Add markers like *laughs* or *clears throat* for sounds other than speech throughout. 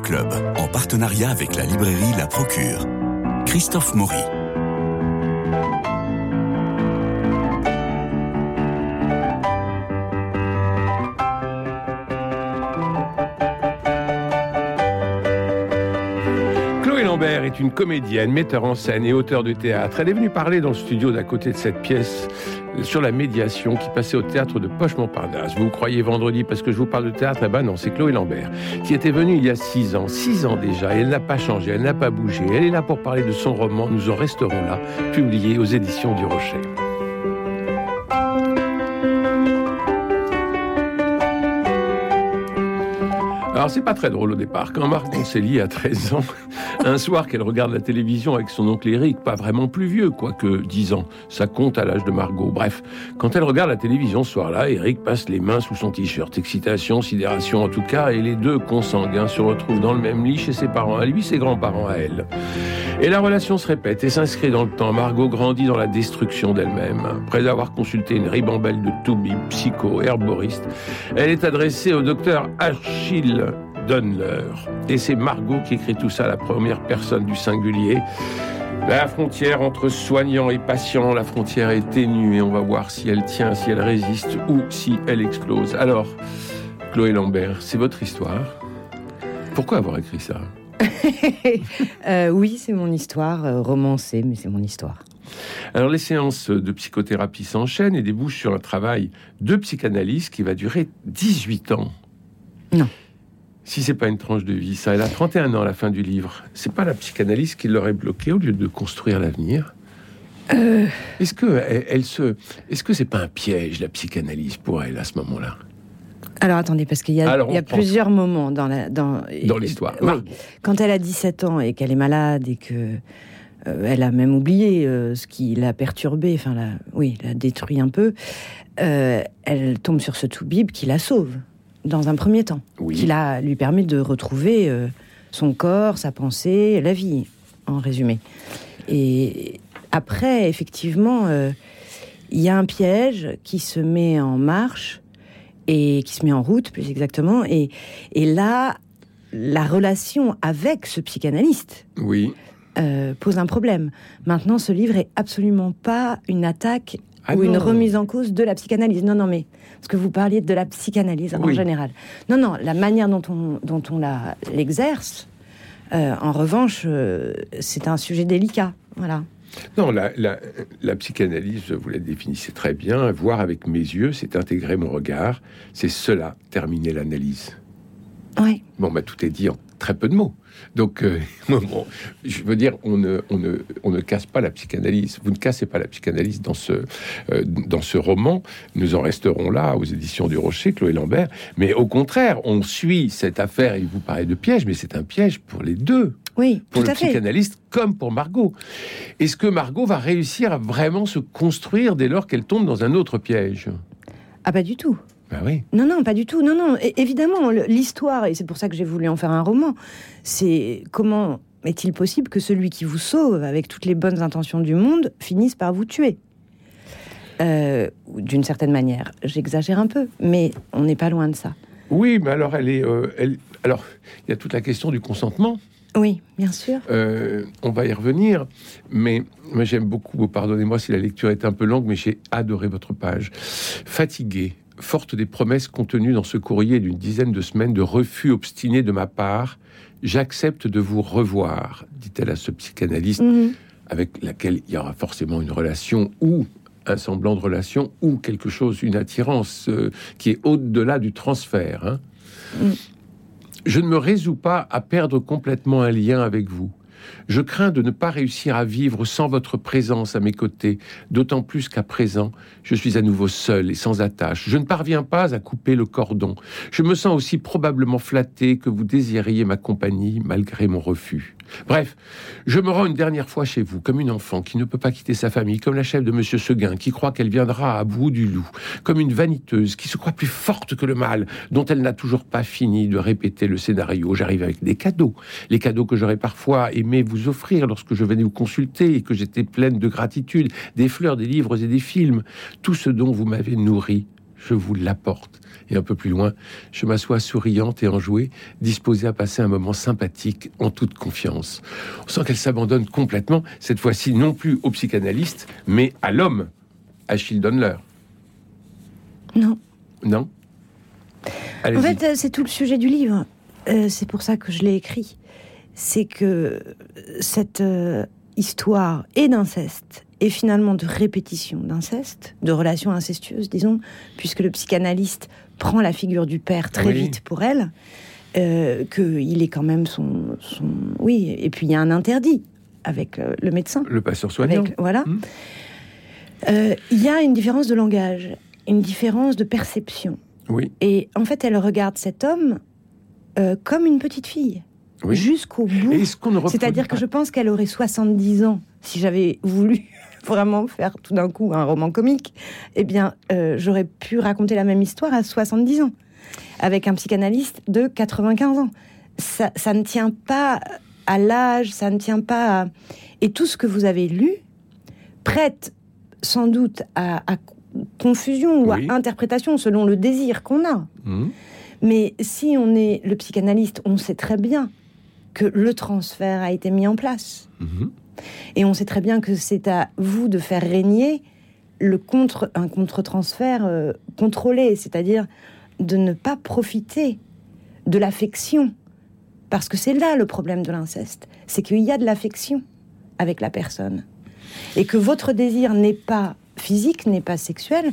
Club, en partenariat avec la librairie La Procure. Christophe Maury. Chloé Lambert est une comédienne, metteur en scène et auteur de théâtre. Elle est venue parler dans le studio d'à côté de cette pièce sur la médiation qui passait au théâtre de Poche-Montparnasse. Vous croyez vendredi parce que je vous parle de théâtre? Eh ben non, c'est Chloé Lambert qui était venue il y a six ans, six ans déjà, et elle n'a pas changé, elle n'a pas bougé. Elle est là pour parler de son roman Nous en resterons là, publié aux éditions du Rocher. Alors c'est pas très drôle au départ. Quand Marc Doncelli a 13 ans, un soir qu'elle regarde la télévision avec son oncle Eric, pas vraiment plus vieux, quoique 10 ans, ça compte à l'âge de Margot. Bref, quand elle regarde la télévision ce soir-là, Eric passe les mains sous son t-shirt. Excitation, sidération en tout cas, et les deux consanguins se retrouvent dans le même lit chez ses parents à lui, ses grands-parents à elle. Et la relation se répète et s'inscrit dans le temps. Margot grandit dans la destruction d'elle-même. Après avoir consulté une ribambelle de toubib, psycho, herboriste, elle est adressée au docteur Achille Donner. Et c'est Margot qui écrit tout ça, la première personne du singulier. La frontière entre soignant et patient, la frontière est ténue et on va voir si elle tient, si elle résiste ou si elle explose. Alors, Chloé Lambert, c'est votre histoire. Pourquoi avoir écrit ça? *laughs* Euh, Oui, c'est mon histoire, euh, romancée, mais c'est mon histoire. Alors les séances de psychothérapie s'enchaînent et débouchent sur un travail de psychanalyse qui va durer 18 ans. Non. Si c'est pas une tranche de vie, ça, elle a 31 ans à la fin du livre. C'est pas la psychanalyse qui l'aurait bloquée au lieu de construire l'avenir. Euh... Est-ce que elle, elle se, est-ce que c'est pas un piège la psychanalyse pour elle à ce moment-là? Alors attendez, parce qu'il y a, Alors, on il y a pense- plusieurs moments dans la dans, Dans l'histoire. Oui. Quand elle a 17 ans et qu'elle est malade et que euh, elle a même oublié euh, ce qui l'a perturbée, enfin la, oui, l'a détruit un peu. euh, elle tombe sur ce toubib qui la sauve dans un premier temps, Oui. qui lui permet de retrouver euh, son corps, sa pensée, la vie, en résumé. Et après, effectivement, euh, il y a un piège qui se met en marche et qui se met en route, plus exactement. Et, et là, la relation avec ce psychanalyste Oui. euh, pose un problème. Maintenant, ce livre est absolument pas une attaque Ah ou une remise en cause de la psychanalyse. Non, non, mais parce que vous parliez de la psychanalyse en Oui. général. Non, non, la manière dont on, dont on la, l'exerce, euh, en revanche, euh, c'est un sujet délicat. Voilà. Non, la, la, la psychanalyse, vous la définissez très bien. Voir avec mes yeux, c'est intégrer mon regard. C'est cela, terminer l'analyse. Ouais. Bon, bah, tout est dit en très peu de mots. Donc, euh, *laughs* bon, je veux dire, on ne, on, ne, on ne casse pas la psychanalyse. Vous ne cassez pas la psychanalyse dans ce, euh, dans ce roman. Nous en resterons là aux éditions du Rocher, Chloé Lambert. Mais au contraire, on suit cette affaire. Il vous paraît de piège, mais c'est un piège pour les deux. Oui, Pour tout le à fait. psychanalyste comme pour Margot. Est-ce que Margot va réussir à vraiment se construire dès lors qu'elle tombe dans un autre piège? Ah, pas du tout. Ben oui. Non, non, pas du tout. Non, non. É- évidemment, l'histoire, et c'est pour ça que j'ai voulu en faire un roman, c'est comment est-il possible que celui qui vous sauve, avec toutes les bonnes intentions du monde, finisse par vous tuer? Euh, D'une certaine manière. J'exagère un peu, mais on n'est pas loin de ça. Oui, mais alors elle est. euh, elle, alors, il y a toute la question du consentement. Oui, bien sûr. Euh, on va y revenir, mais moi j'aime beaucoup, pardonnez-moi si la lecture est un peu longue, mais j'ai adoré votre page. Fatiguée, forte des promesses contenues dans ce courrier d'une dizaine de semaines de refus obstinés de ma part, j'accepte de vous revoir, dit-elle à ce psychanalyste Mhm. avec laquelle il y aura forcément une relation ou un semblant de relation ou quelque chose, une attirance euh, qui est au-delà du transfert. hein. Mm. Je ne me résous pas à perdre complètement un lien avec vous. Je crains de ne pas réussir à vivre sans votre présence à mes côtés, d'autant plus qu'à présent, je suis à nouveau seul et sans attache. Je ne parviens pas à couper le cordon. Je me sens aussi probablement flatté que vous désiriez ma compagnie malgré mon refus. Bref, je me rends une dernière fois chez vous, comme une enfant qui ne peut pas quitter sa famille, comme la chef de Monsieur Seguin, qui croit qu'elle viendra à bout du loup, comme une vaniteuse qui se croit plus forte que le mal, dont elle n'a toujours pas fini de répéter le scénario. J'arrive avec des cadeaux, les cadeaux que j'aurais parfois aimé vous offrir lorsque je venais vous consulter et que j'étais pleine de gratitude, des fleurs, des livres et des films, tout ce dont vous m'avez nourri. Je vous l'apporte. Et un peu plus loin, je m'assois souriante et enjouée, disposée à passer un moment sympathique en toute confiance. On sent qu'elle s'abandonne complètement, cette fois-ci non plus au psychanalyste, mais à l'homme, Achille Donner. Non. Non? En fait, euh, c'est tout le sujet du livre. Euh, c'est pour ça que je l'ai écrit. C'est que cette euh, histoire et d'inceste et finalement de répétition d'inceste, de relations incestueuses, disons, puisque le psychanalyste prend la figure du père très vite pour elle, euh, qu'il est quand même son, son, Oui, et puis il y a un interdit avec euh, le médecin. Le passeur soignant. voilà. Hmm. Euh, il y a une différence de langage, une différence de perception. Oui. Et en fait, elle regarde cet homme euh, comme une petite fille. Jusqu'au bout. C'est-à-dire que je pense qu'elle aurait 70 ans si j'avais voulu vraiment faire tout d'un coup un roman comique, eh bien, euh, j'aurais pu raconter la même histoire à 70 ans, avec un psychanalyste de 95 ans. Ça, ça ne tient pas à l'âge, ça ne tient pas à... Et tout ce que vous avez lu prête sans doute à, confusion ou à interprétation selon le désir qu'on a. Mmh. Mais si on est le psychanalyste, on sait très bien que le transfert a été mis en place. Mmh. Et on sait très bien que c'est à vous de faire régner le contre, un contre-transfert euh, contrôlé, c'est-à-dire de ne pas profiter de l'affection. Parce que c'est là le problème de l'inceste, c'est qu'il y a de l'affection avec la personne. Et que votre désir n'est pas physique, n'est pas sexuel,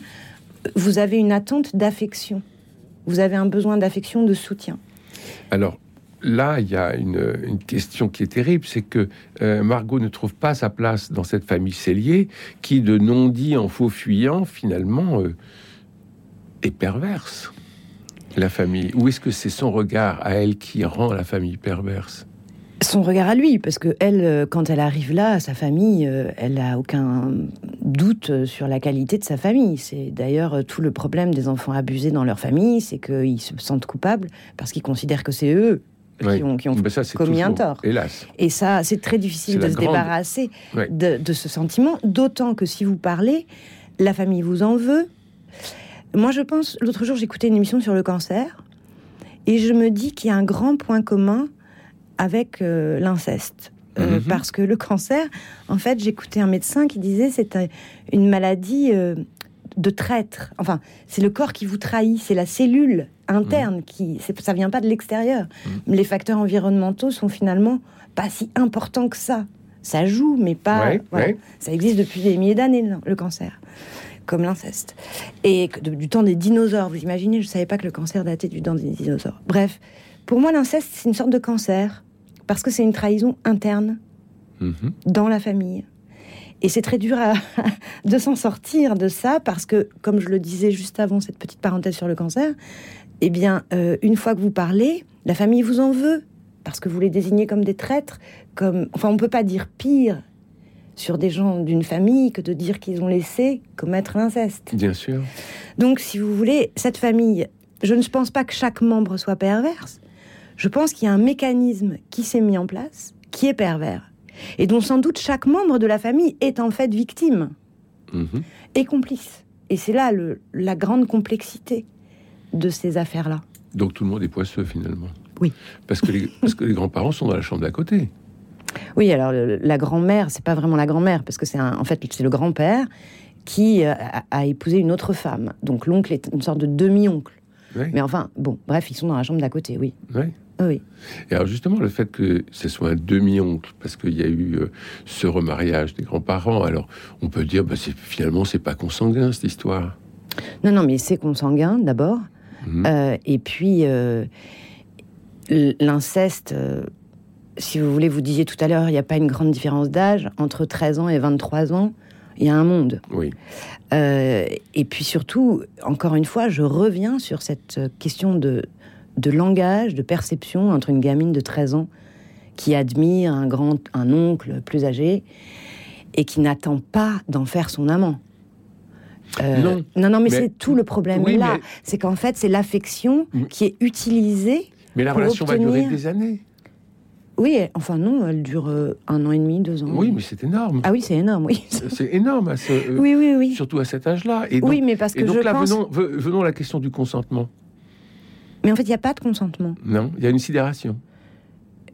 vous avez une attente d'affection. Vous avez un besoin d'affection, de soutien. Alors, là, il y a une, question qui est terrible, c'est que euh, Margot ne trouve pas sa place dans cette famille Cellier, qui, de non-dit en faux fuyant, finalement, euh, est perverse, la famille. Ou est-ce que c'est son regard à elle qui rend la famille perverse? Son regard à lui, parce que elle, euh, quand elle arrive là, sa famille, elle n'a aucun doute sur la qualité de sa famille. C'est d'ailleurs tout le problème des enfants abusés dans leur famille, c'est qu'ils se sentent coupables parce qu'ils considèrent que c'est eux qui ont, qui ont commis un tort. Hélas. Et ça, c'est très difficile de se débarrasser de, ce sentiment, d'autant que si vous parlez, la famille vous en veut. Moi, je pense, l'autre jour, j'écoutais une émission sur le cancer, et je me dis qu'il y a un grand point commun avec euh, l'inceste. Euh, mhm. Parce que le cancer, en fait, j'écoutais un médecin qui disait c'est une maladie euh, de traître. Enfin, c'est le corps qui vous trahit, c'est la cellule interne mmh. qui, ça vient pas de l'extérieur. Mmh. Les facteurs environnementaux sont finalement pas si importants que ça. Ça joue, mais pas. Ça existe depuis des milliers d'années le cancer, comme l'inceste. Et du temps des dinosaures. Vous imaginez, je savais pas que le cancer datait du temps des dinosaures. Bref, pour moi, l'inceste c'est une sorte de cancer parce que c'est une trahison interne mmh. dans la famille. Et c'est très dur *laughs* de s'en sortir de ça parce que, comme je le disais juste avant cette petite parenthèse sur le cancer, eh bien, euh, une fois que vous parlez, la famille vous en veut parce que vous les désignez comme des traîtres. Comme, enfin, on peut pas dire pire sur des gens d'une famille que de dire qu'ils ont laissé commettre l'inceste. Bien sûr. Donc, si vous voulez, cette famille, je ne pense pas que chaque membre soit perverse. Je pense qu'il y a un mécanisme qui s'est mis en place qui est pervers et dont sans doute chaque membre de la famille est en fait victime mhm. et complice. Et c'est là le, la grande complexité de ces affaires-là. Donc tout le monde est poisseux finalement. Oui. Parce que les, *laughs* parce que les grands-parents sont dans la chambre d'à côté. Oui, alors la grand-mère, c'est pas vraiment la grand-mère, parce que c'est en fait c'est le grand-père qui euh, a, épousé une autre femme. Donc l'oncle est une sorte de demi-oncle. Mais enfin, bon, bref, ils sont dans la chambre d'à côté, oui. Oui. Oui. Et alors justement, le fait que ce soit un demi-oncle, parce qu'il y a eu euh, ce remariage des grands-parents, alors on peut dire, bah, finalement, c'est pas consanguin cette histoire. Non, non, mais c'est consanguin d'abord. Mhm. Euh, et puis, euh, l'inceste, si vous voulez, vous disiez tout à l'heure, il n'y a pas une grande différence d'âge. Entre 13 ans et 23 ans, il y a un monde. Oui. et puis surtout, encore une fois, je reviens sur cette question de de langage, de perception entre une gamine de 13 ans qui admire un grand, un oncle plus âgé et qui n'attend pas d'en faire son amant. Euh, non. non, mais, c'est tout le problème là. C'est qu'en fait, c'est l'affection qui est utilisée. Mais la relation va durer des années. Oui, enfin non, elle dure euh, un an et demi, deux ans. Oui, mais c'est énorme. Ah oui, c'est énorme, oui. C'est énorme, à ce- euh, oui, oui, oui. surtout à cet âge-là. Et donc, oui, mais parce et que donc je là, pense... venons, ve- venons à la question du consentement. Mais en fait, il n'y a pas de consentement. Non, il y a une sidération.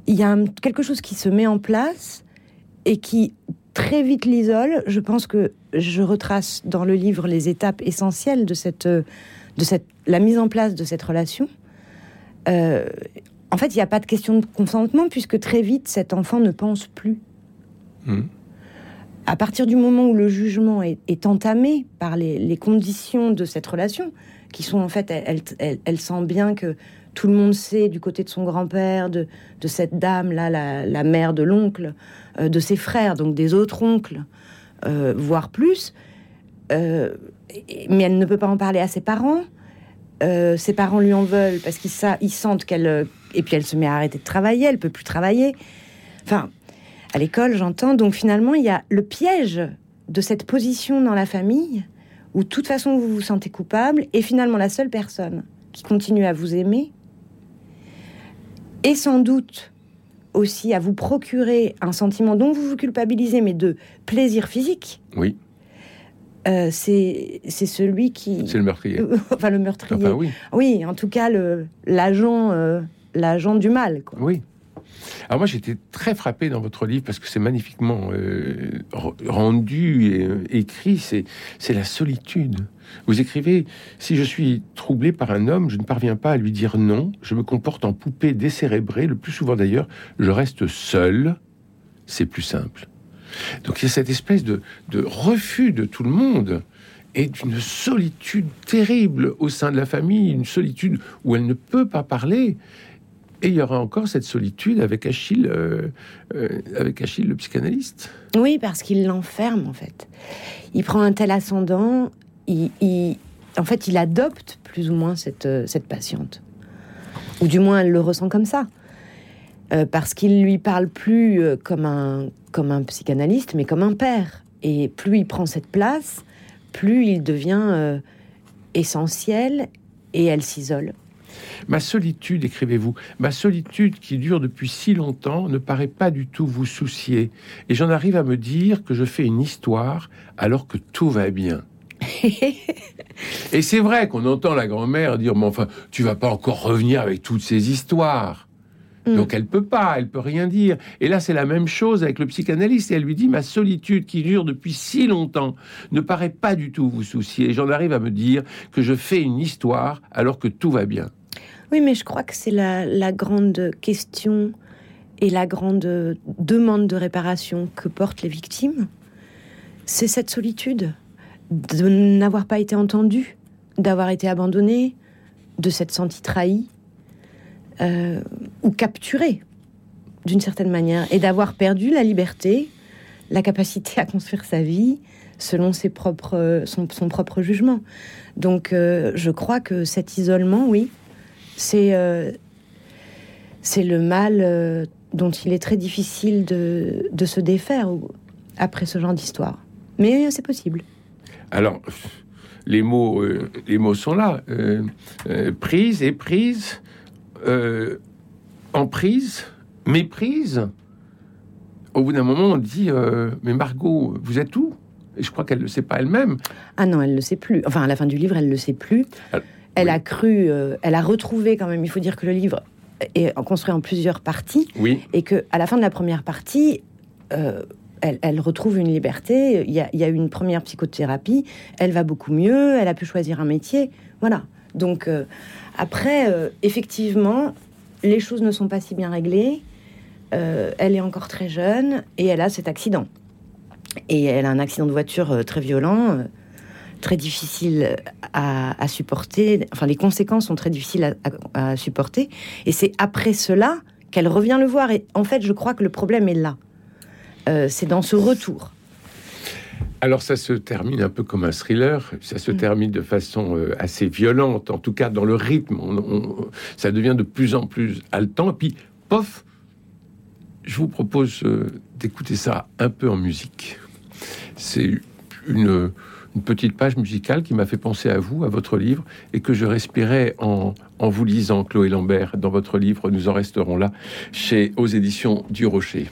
Il y a un- quelque chose qui se met en place et qui très vite l'isole. Je pense que je retrace dans le livre les étapes essentielles de cette, de cette, la mise en place de cette relation. Euh, en fait, il n'y a pas de question de consentement puisque très vite cet enfant ne pense plus. Mhm. À partir du moment où le jugement est, est entamé par les, les conditions de cette relation, qui sont en fait, elle, sent bien que tout le monde sait du côté de son grand-père, de, cette dame-là, la, la mère de l'oncle, euh, de ses frères, donc des autres oncles, euh, voire plus. Euh, mais elle ne peut pas en parler à ses parents. Ses parents lui en veulent parce qu'ils sentent qu'elle... et puis elle se met à arrêter de travailler, elle peut plus travailler. Enfin, à l'école, j'entends. Donc finalement, il y a le piège de cette position dans la famille où de toute façon vous vous sentez coupable et finalement la seule personne qui continue à vous aimer et sans doute aussi à vous procurer un sentiment dont vous vous culpabilisez mais de plaisir physique, Oui, euh, c'est celui qui... c'est le meurtrier. *laughs* enfin le meurtrier. Enfin, oui, Oui, en tout cas le l'agent euh, l'agent du mal. Quoi. oui. Alors moi, j'étais très frappé dans votre livre parce que c'est magnifiquement euh, rendu et euh, écrit. C'est c'est la solitude. Vous écrivez si je suis troublé par un homme, je ne parviens pas à lui dire non. Je me comporte en poupée décérébrée. Le plus souvent d'ailleurs, je reste seul. C'est plus simple. Donc il y a cette espèce de, de refus de tout le monde et d'une solitude terrible au sein de la famille, une solitude où elle ne peut pas parler. Et il y aura encore cette solitude avec Achille, euh, euh, avec Achille le psychanalyste. Oui, parce qu'il l'enferme en fait. Il prend un tel ascendant, il, en fait, il adopte plus ou moins cette, euh, cette patiente. Ou du moins, elle le ressent comme ça. Parce qu'il lui parle plus comme un, comme un psychanalyste, mais comme un père. Et plus il prend cette place, plus il devient essentiel et elle s'isole. Ma solitude, écrivez-vous, ma solitude qui dure depuis si longtemps ne paraît pas du tout vous soucier. Et j'en arrive à me dire que je fais une histoire alors que tout va bien. *laughs* Et c'est vrai qu'on entend la grand-mère dire, mais enfin, tu vas pas encore revenir avec toutes ces histoires. Mm. Donc elle peut pas, elle peut rien dire. Et là, c'est la même chose avec le psychanalyste. Et elle lui dit, ma solitude qui dure depuis si longtemps ne paraît pas du tout vous soucier. Et j'en arrive à me dire que je fais une histoire alors que tout va bien. Oui, mais je crois que c'est la, grande question et la grande demande de réparation que portent les victimes. C'est cette solitude de n'avoir pas été entendu, d'avoir été abandonné, de s'être senti trahi euh, ou capturé d'une certaine manière et d'avoir perdu la liberté, la capacité à construire sa vie selon ses propres, son, son propre jugement. Donc euh, je crois que cet isolement, oui, c'est euh, c'est le mal euh, dont il est très difficile de, de se défaire après ce genre d'histoire. Mais c'est possible. Alors, les mots, euh, les mots sont là. Prise, éprise, emprise, méprise. Au bout d'un moment, on dit Mais Margot, vous êtes où? Et je crois qu'elle ne le sait pas elle-même. Ah non, elle ne le sait plus. Enfin, à la fin du livre, elle ne le sait plus. Elle oui. a cru, euh, elle a retrouvé quand même. Il faut dire que le livre est construit en plusieurs parties Oui, et que à la fin de la première partie, euh, elle, elle retrouve une liberté. Il y, a, il y a eu une première psychothérapie. Elle va beaucoup mieux. Elle a pu choisir un métier. Voilà. Donc euh, après, effectivement, les choses ne sont pas si bien réglées. Elle est encore très jeune et elle a cet accident. Et elle a un accident de voiture très violent, très difficile à, à supporter. Enfin, les conséquences sont très difficiles à, supporter. Et c'est après cela qu'elle revient le voir. Et en fait, je crois que le problème est là. Euh, c'est dans ce retour. Alors ça se termine un peu comme un thriller, ça se Mm. termine de façon euh, assez violente, en tout cas dans le rythme, on- on- ça devient de plus en plus haletant, et puis, pof, je vous propose euh, d'écouter ça un peu en musique. C'est une, une petite page musicale qui m'a fait penser à vous, à votre livre, et que je respirais en, vous lisant, Chloé Lambert, dans votre livre. Nous en resterons là, chez aux éditions du Rocher.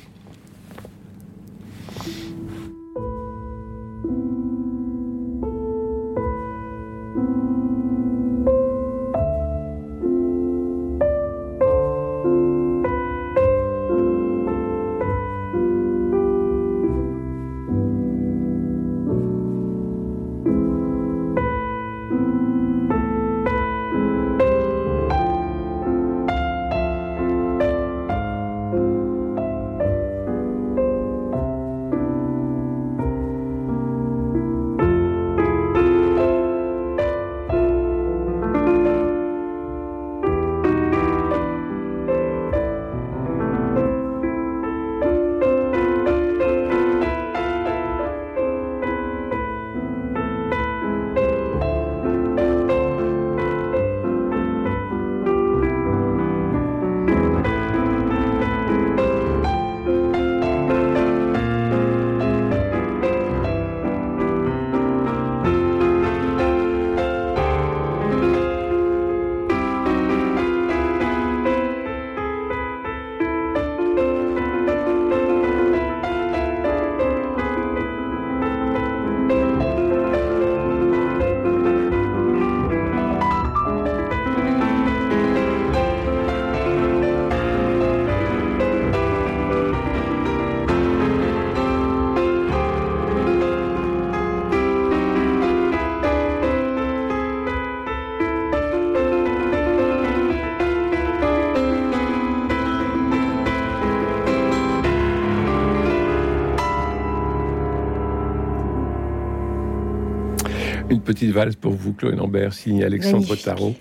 Petite valse pour vous, Chloé Lambert, signée Alexandre Tarot.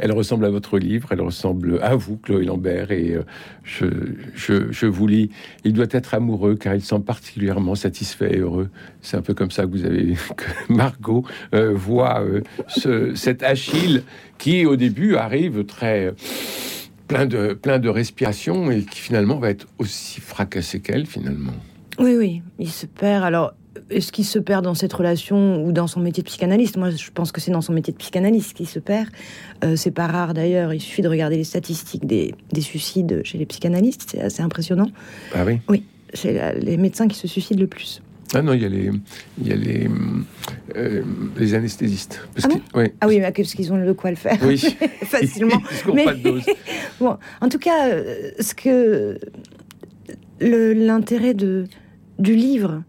Elle ressemble à votre livre, elle ressemble à vous, Chloé Lambert, et euh, je, je, je, vous lis. Il doit être amoureux car il semble particulièrement satisfait et heureux. C'est un peu comme ça que vous avez *laughs* que Margot euh, voit euh, ce, cet Achille qui, au début, arrive très plein de plein de respiration et qui finalement va être aussi fracassé qu'elle finalement. Oui, oui, il se perd. Alors, est-ce qu'il se perd dans cette relation ou dans son métier de psychanalyste Moi, je pense que c'est dans son métier de psychanalyste qu'il se perd. Euh, c'est pas rare d'ailleurs. Il suffit de regarder les statistiques des, suicides chez les psychanalystes. C'est assez impressionnant. Ah oui? Oui, c'est les médecins qui se suicident le plus. Ah non, il y a les, il y a les, euh, les anesthésistes. Parce ah, oui. ah oui, parce qu'ils ont de quoi le faire. Oui. *laughs* Facilement. mais... pas de dose. *laughs* bon, en tout cas, euh, ce que l'intérêt de du livre,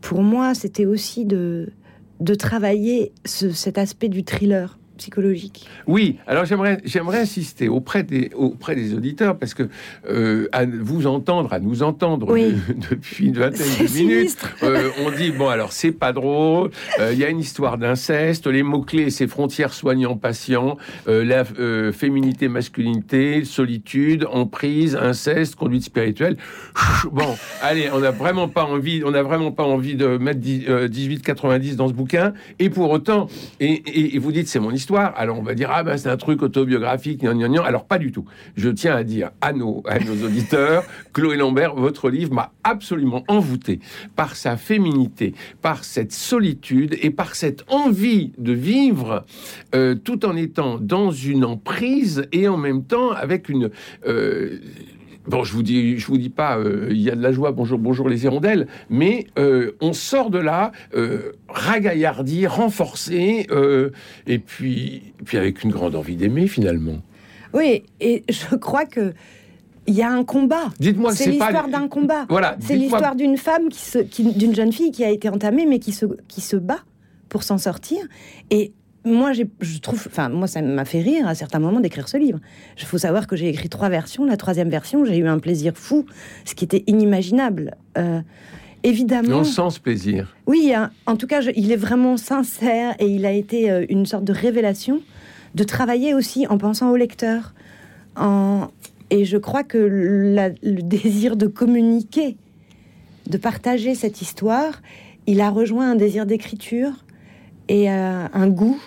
pour moi, c'était aussi de, travailler cet aspect du thriller psychologique. Oui, alors j'aimerais j'aimerais insister auprès des auprès des auditeurs parce que euh, à vous entendre, à nous entendre *laughs* depuis une vingtaine de minutes, euh, on dit bon alors c'est pas drôle, euh, il y a une histoire d'inceste, les mots clés c'est frontières soignants patients, la féminité masculinité, solitude, emprise, inceste, conduite spirituelle. Bon, allez, on n'a vraiment pas envie, on n'a vraiment pas envie de mettre 1890 dans ce bouquin et pour autant et, et vous dites c'est mon histoire alors on va dire, ah ben c'est un truc autobiographique, Alors pas du tout. Je tiens à dire à nos, à nos *laughs* auditeurs, Chloé Lambert, votre livre m'a absolument envoûté par sa féminité, par cette solitude et par cette envie de vivre euh, tout en étant dans une emprise et en même temps avec une... Euh, Bon, je vous dis, je vous dis pas, euh, il y a de la joie, bonjour, bonjour les hirondelles, mais euh, on sort de là euh, ragaillardi, renforcé, et puis, puis avec une grande envie d'aimer finalement. Oui, et je crois que il y a un combat. Dites-moi, c'est l'histoire d'un combat. Voilà, c'est l'histoire d'une femme qui, d'une jeune fille qui a été entamée, mais qui se, qui se bat pour s'en sortir. Et moi, je trouve, enfin, moi, ça m'a fait rire à certains moments d'écrire ce livre. Il faut savoir que j'ai écrit trois versions. La troisième version, j'ai eu un plaisir fou, ce qui était inimaginable. Euh, évidemment. On sent ce plaisir. Oui, hein. en tout cas, il est vraiment sincère et il a été euh, une sorte de révélation de travailler aussi en pensant au lecteur. En... Et je crois que le désir de communiquer, de partager cette histoire, il a rejoint un désir d'écriture et euh, un goût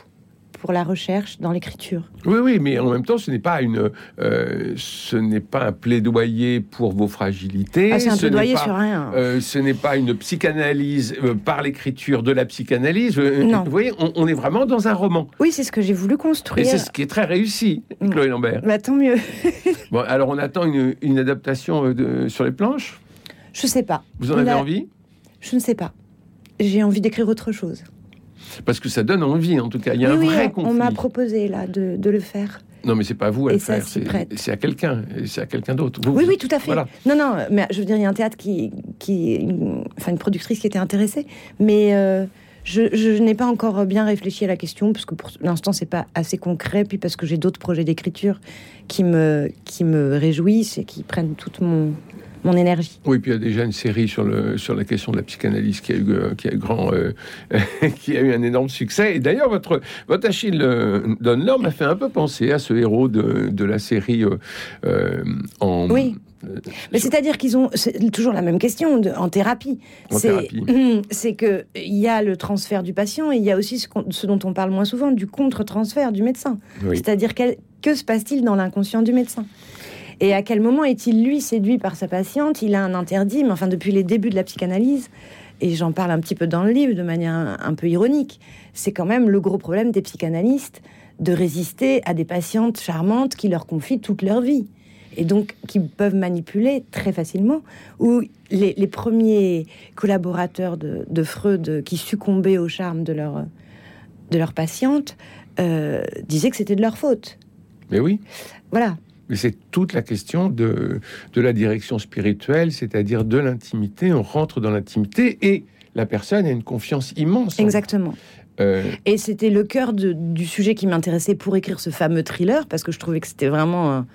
pour la recherche dans l'écriture. Oui, oui, mais en même temps, ce n'est pas une, euh, ce n'est pas un plaidoyer pour vos fragilités. Ah, c'est un plaidoyer pas- sur rien. euh, ce n'est pas une psychanalyse euh, par l'écriture de la psychanalyse. Non. Vous voyez, on, on est vraiment dans un roman. Oui, c'est ce que j'ai voulu Et construire. c'est ce qui est très réussi, Mm. Chloé Lambert. Bah, tant mieux. *laughs* Bon, alors on attend une, une adaptation de- sur les planches? Je sais pas. Vous en avez envie? Je ne sais pas. J'ai envie d'écrire autre chose. Parce que ça donne envie, en tout cas. Il y a oui, un vrai on- conflit. on m'a proposé là de, de le faire. Non, mais c'est pas à vous à Et le faire. C'est à quelqu'un. C'est à quelqu'un d'autre. Oui, oui, tout à fait. Voilà. Non, non, mais je veux dire, il y a un théâtre qui, qui, une- enfin, une productrice qui était intéressée, mais euh, je, je n'ai pas encore bien réfléchi à la question parce que pour l'instant, c'est pas assez concret, puis parce que j'ai d'autres projets d'écriture qui me, qui me réjouissent et qui prennent toute mon, mon énergie. Oui, puis il y a déjà une série sur, le, sur la question de la psychanalyse qui a eu, euh, qui a eu, grand, euh, *laughs* qui a eu un énorme succès. Et d'ailleurs, votre, votre Achille euh, Dunlop m'a fait un peu penser à ce héros de, de la série euh, en. Oui. Mais c'est-à-dire qu'ils ont toujours la même question de- en thérapie. *clears throat* C'est- que il y a le transfert du patient et il y a aussi ce, ce dont on parle moins souvent, du contre-transfert du médecin. oui. C'est-à-dire quel- que se passe-t-il dans l'inconscient du médecin? Et à quel moment est-il lui séduit par sa patiente? Il a un interdit, mais enfin depuis les débuts de la psychanalyse, et j'en parle un petit peu dans le livre de manière un, peu ironique, c'est quand même le gros problème des psychanalystes de résister à des patientes charmantes qui leur confient toute leur vie et donc qui peuvent manipuler très facilement. Ou les, les premiers collaborateurs de, de Freud qui succombaient au charme de leur, de leur patiente euh, disaient que c'était de leur faute. Mais oui. Voilà. Mais c'est toute la question de, de la direction spirituelle, c'est-à-dire de l'intimité. On rentre dans l'intimité et la personne a une confiance immense. en- Exactement. Euh, Et c'était le cœur de- du sujet qui m'intéressait pour écrire ce fameux thriller, parce que je trouvais que c'était vraiment,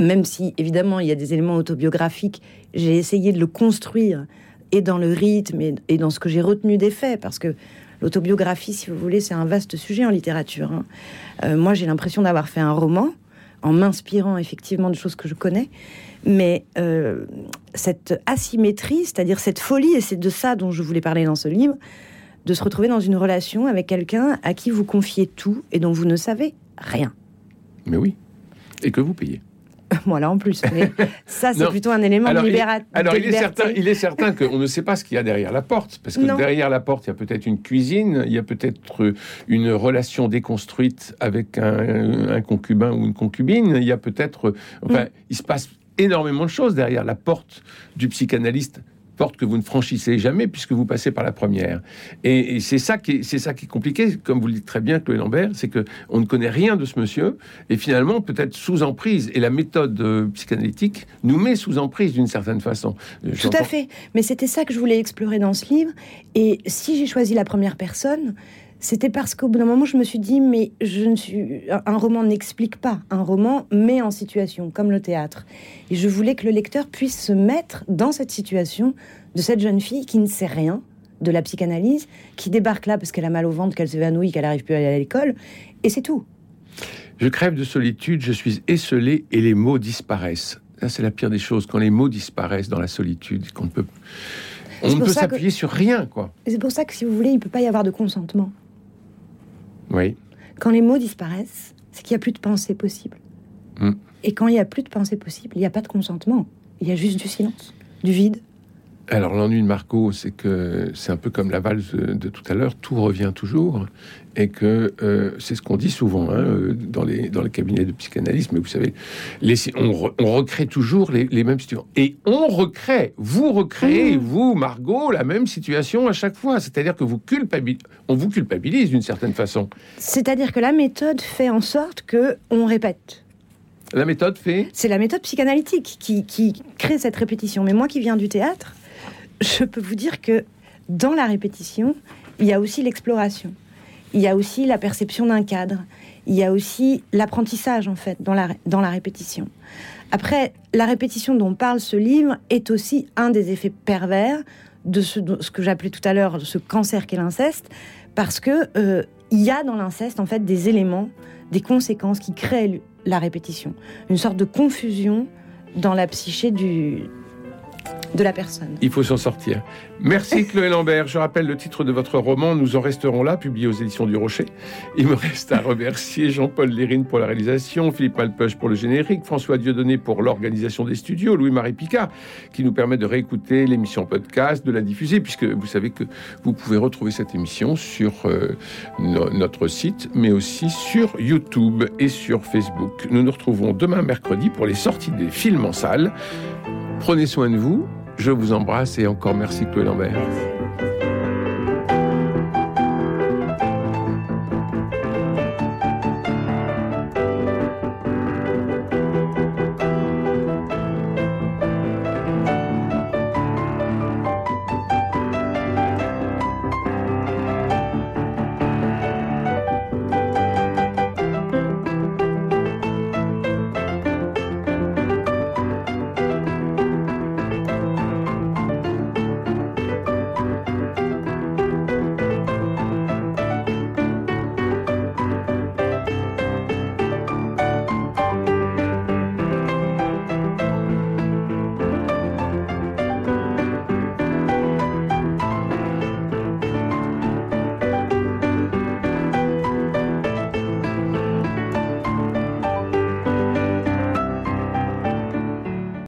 même si évidemment il y a des éléments autobiographiques, j'ai essayé de le construire et dans le rythme et, et dans ce que j'ai retenu des faits, parce que l'autobiographie, si vous voulez, c'est un vaste sujet en littérature. hein. Euh, moi, j'ai l'impression d'avoir fait un roman en m'inspirant effectivement de choses que je connais, mais euh, cette asymétrie, c'est-à-dire cette folie, et c'est de ça dont je voulais parler dans ce livre, de se retrouver dans une relation avec quelqu'un à qui vous confiez tout et dont vous ne savez rien. mais oui. Et que vous payez. *laughs* Voilà, en plus. Mais ça, c'est plutôt un élément Alors, de il- libéra- Alors, de il est, certain, il est certain qu'on ne sait pas ce qu'il y a derrière la porte. Parce que Non. derrière la porte, il y a peut-être une cuisine, il y a peut-être euh, une relation déconstruite avec un, un concubin ou une concubine, il y a peut-être. euh, Enfin, Mm. il se passe énormément de choses derrière la porte du psychanalyste. Porte que vous ne franchissez jamais puisque vous passez par la première. Et, et c'est ça qui est, c'est ça qui est compliqué, comme vous le dites très bien, Chloé Lambert, c'est que on ne connaît rien de ce monsieur et finalement peut-être sous emprise. Et la méthode euh, psychanalytique nous met sous emprise d'une certaine façon. Tout J'entends- à fait. Mais c'était ça que je voulais explorer dans ce livre. Et si j'ai choisi la première personne, c'était parce qu'au bout d'un moment, je me suis dit, mais je ne suis. un- roman n'explique pas. Un roman met en situation, comme le théâtre. Et je voulais que le lecteur puisse se mettre dans cette situation de cette jeune fille qui ne sait rien de la psychanalyse, qui débarque là parce qu'elle a mal au ventre, qu'elle s'évanouit, qu'elle arrive plus à aller à l'école. Et c'est tout. Je crève de solitude, je suis esselé et les mots disparaissent. Ça, c'est la pire des choses, quand les mots disparaissent dans la solitude, qu'on ne peut, on ne peut que- s'appuyer sur rien, quoi. Et c'est pour ça que, si vous voulez, il ne peut pas y avoir de consentement. Oui. Quand les mots disparaissent, c'est qu'il n'y a plus de pensée possible. Mm. Et quand il n'y a plus de pensée possible, il n'y a pas de consentement. Il y a juste du silence, du vide. Alors l'ennui de Marco, c'est que c'est un peu comme la valse de tout à l'heure, tout revient toujours, et que euh, c'est ce qu'on dit souvent hein, euh, dans les dans les cabinets de psychanalyse. Mais vous savez, les- on, re- on recrée toujours les, les mêmes situations, et on recrée, vous recréez Mmh. vous Margot la même situation à chaque fois. C'est-à-dire que vous culpabilisez, on vous culpabilise d'une certaine façon. C'est-à-dire que la méthode fait en sorte que on répète. La méthode fait. C'est la méthode psychanalytique qui, qui crée cette répétition. Mais moi qui viens du théâtre, je peux vous dire que dans la répétition, il y a aussi l'exploration. Il y a aussi la perception d'un cadre. Il y a aussi l'apprentissage, en fait, dans la, dans la répétition. Après, la répétition dont parle ce livre est aussi un des effets pervers de ce, que j'appelais tout à l'heure ce cancer qu'est l'inceste, parce que euh, il y a dans l'inceste en fait des éléments, des conséquences qui créent la répétition, une sorte de confusion dans la psyché du de la personne. Il faut s'en sortir. Merci *laughs* Chloé Lambert. Je rappelle le titre de votre roman Nous en resterons là, publié aux éditions du Rocher. Il me reste à remercier Jean-Paul Lérine pour la réalisation, Philippe Malpeuch pour le générique, François Dieudonné pour l'organisation des studios, Louis-Marie Picard qui nous permet de réécouter l'émission podcast, de la diffuser, puisque vous savez que vous pouvez retrouver cette émission sur euh, notre site, mais aussi sur YouTube et sur Facebook. Nous nous retrouvons demain mercredi pour les sorties des films en salle. Prenez soin de vous je vous embrasse et encore merci Chloé Lambert.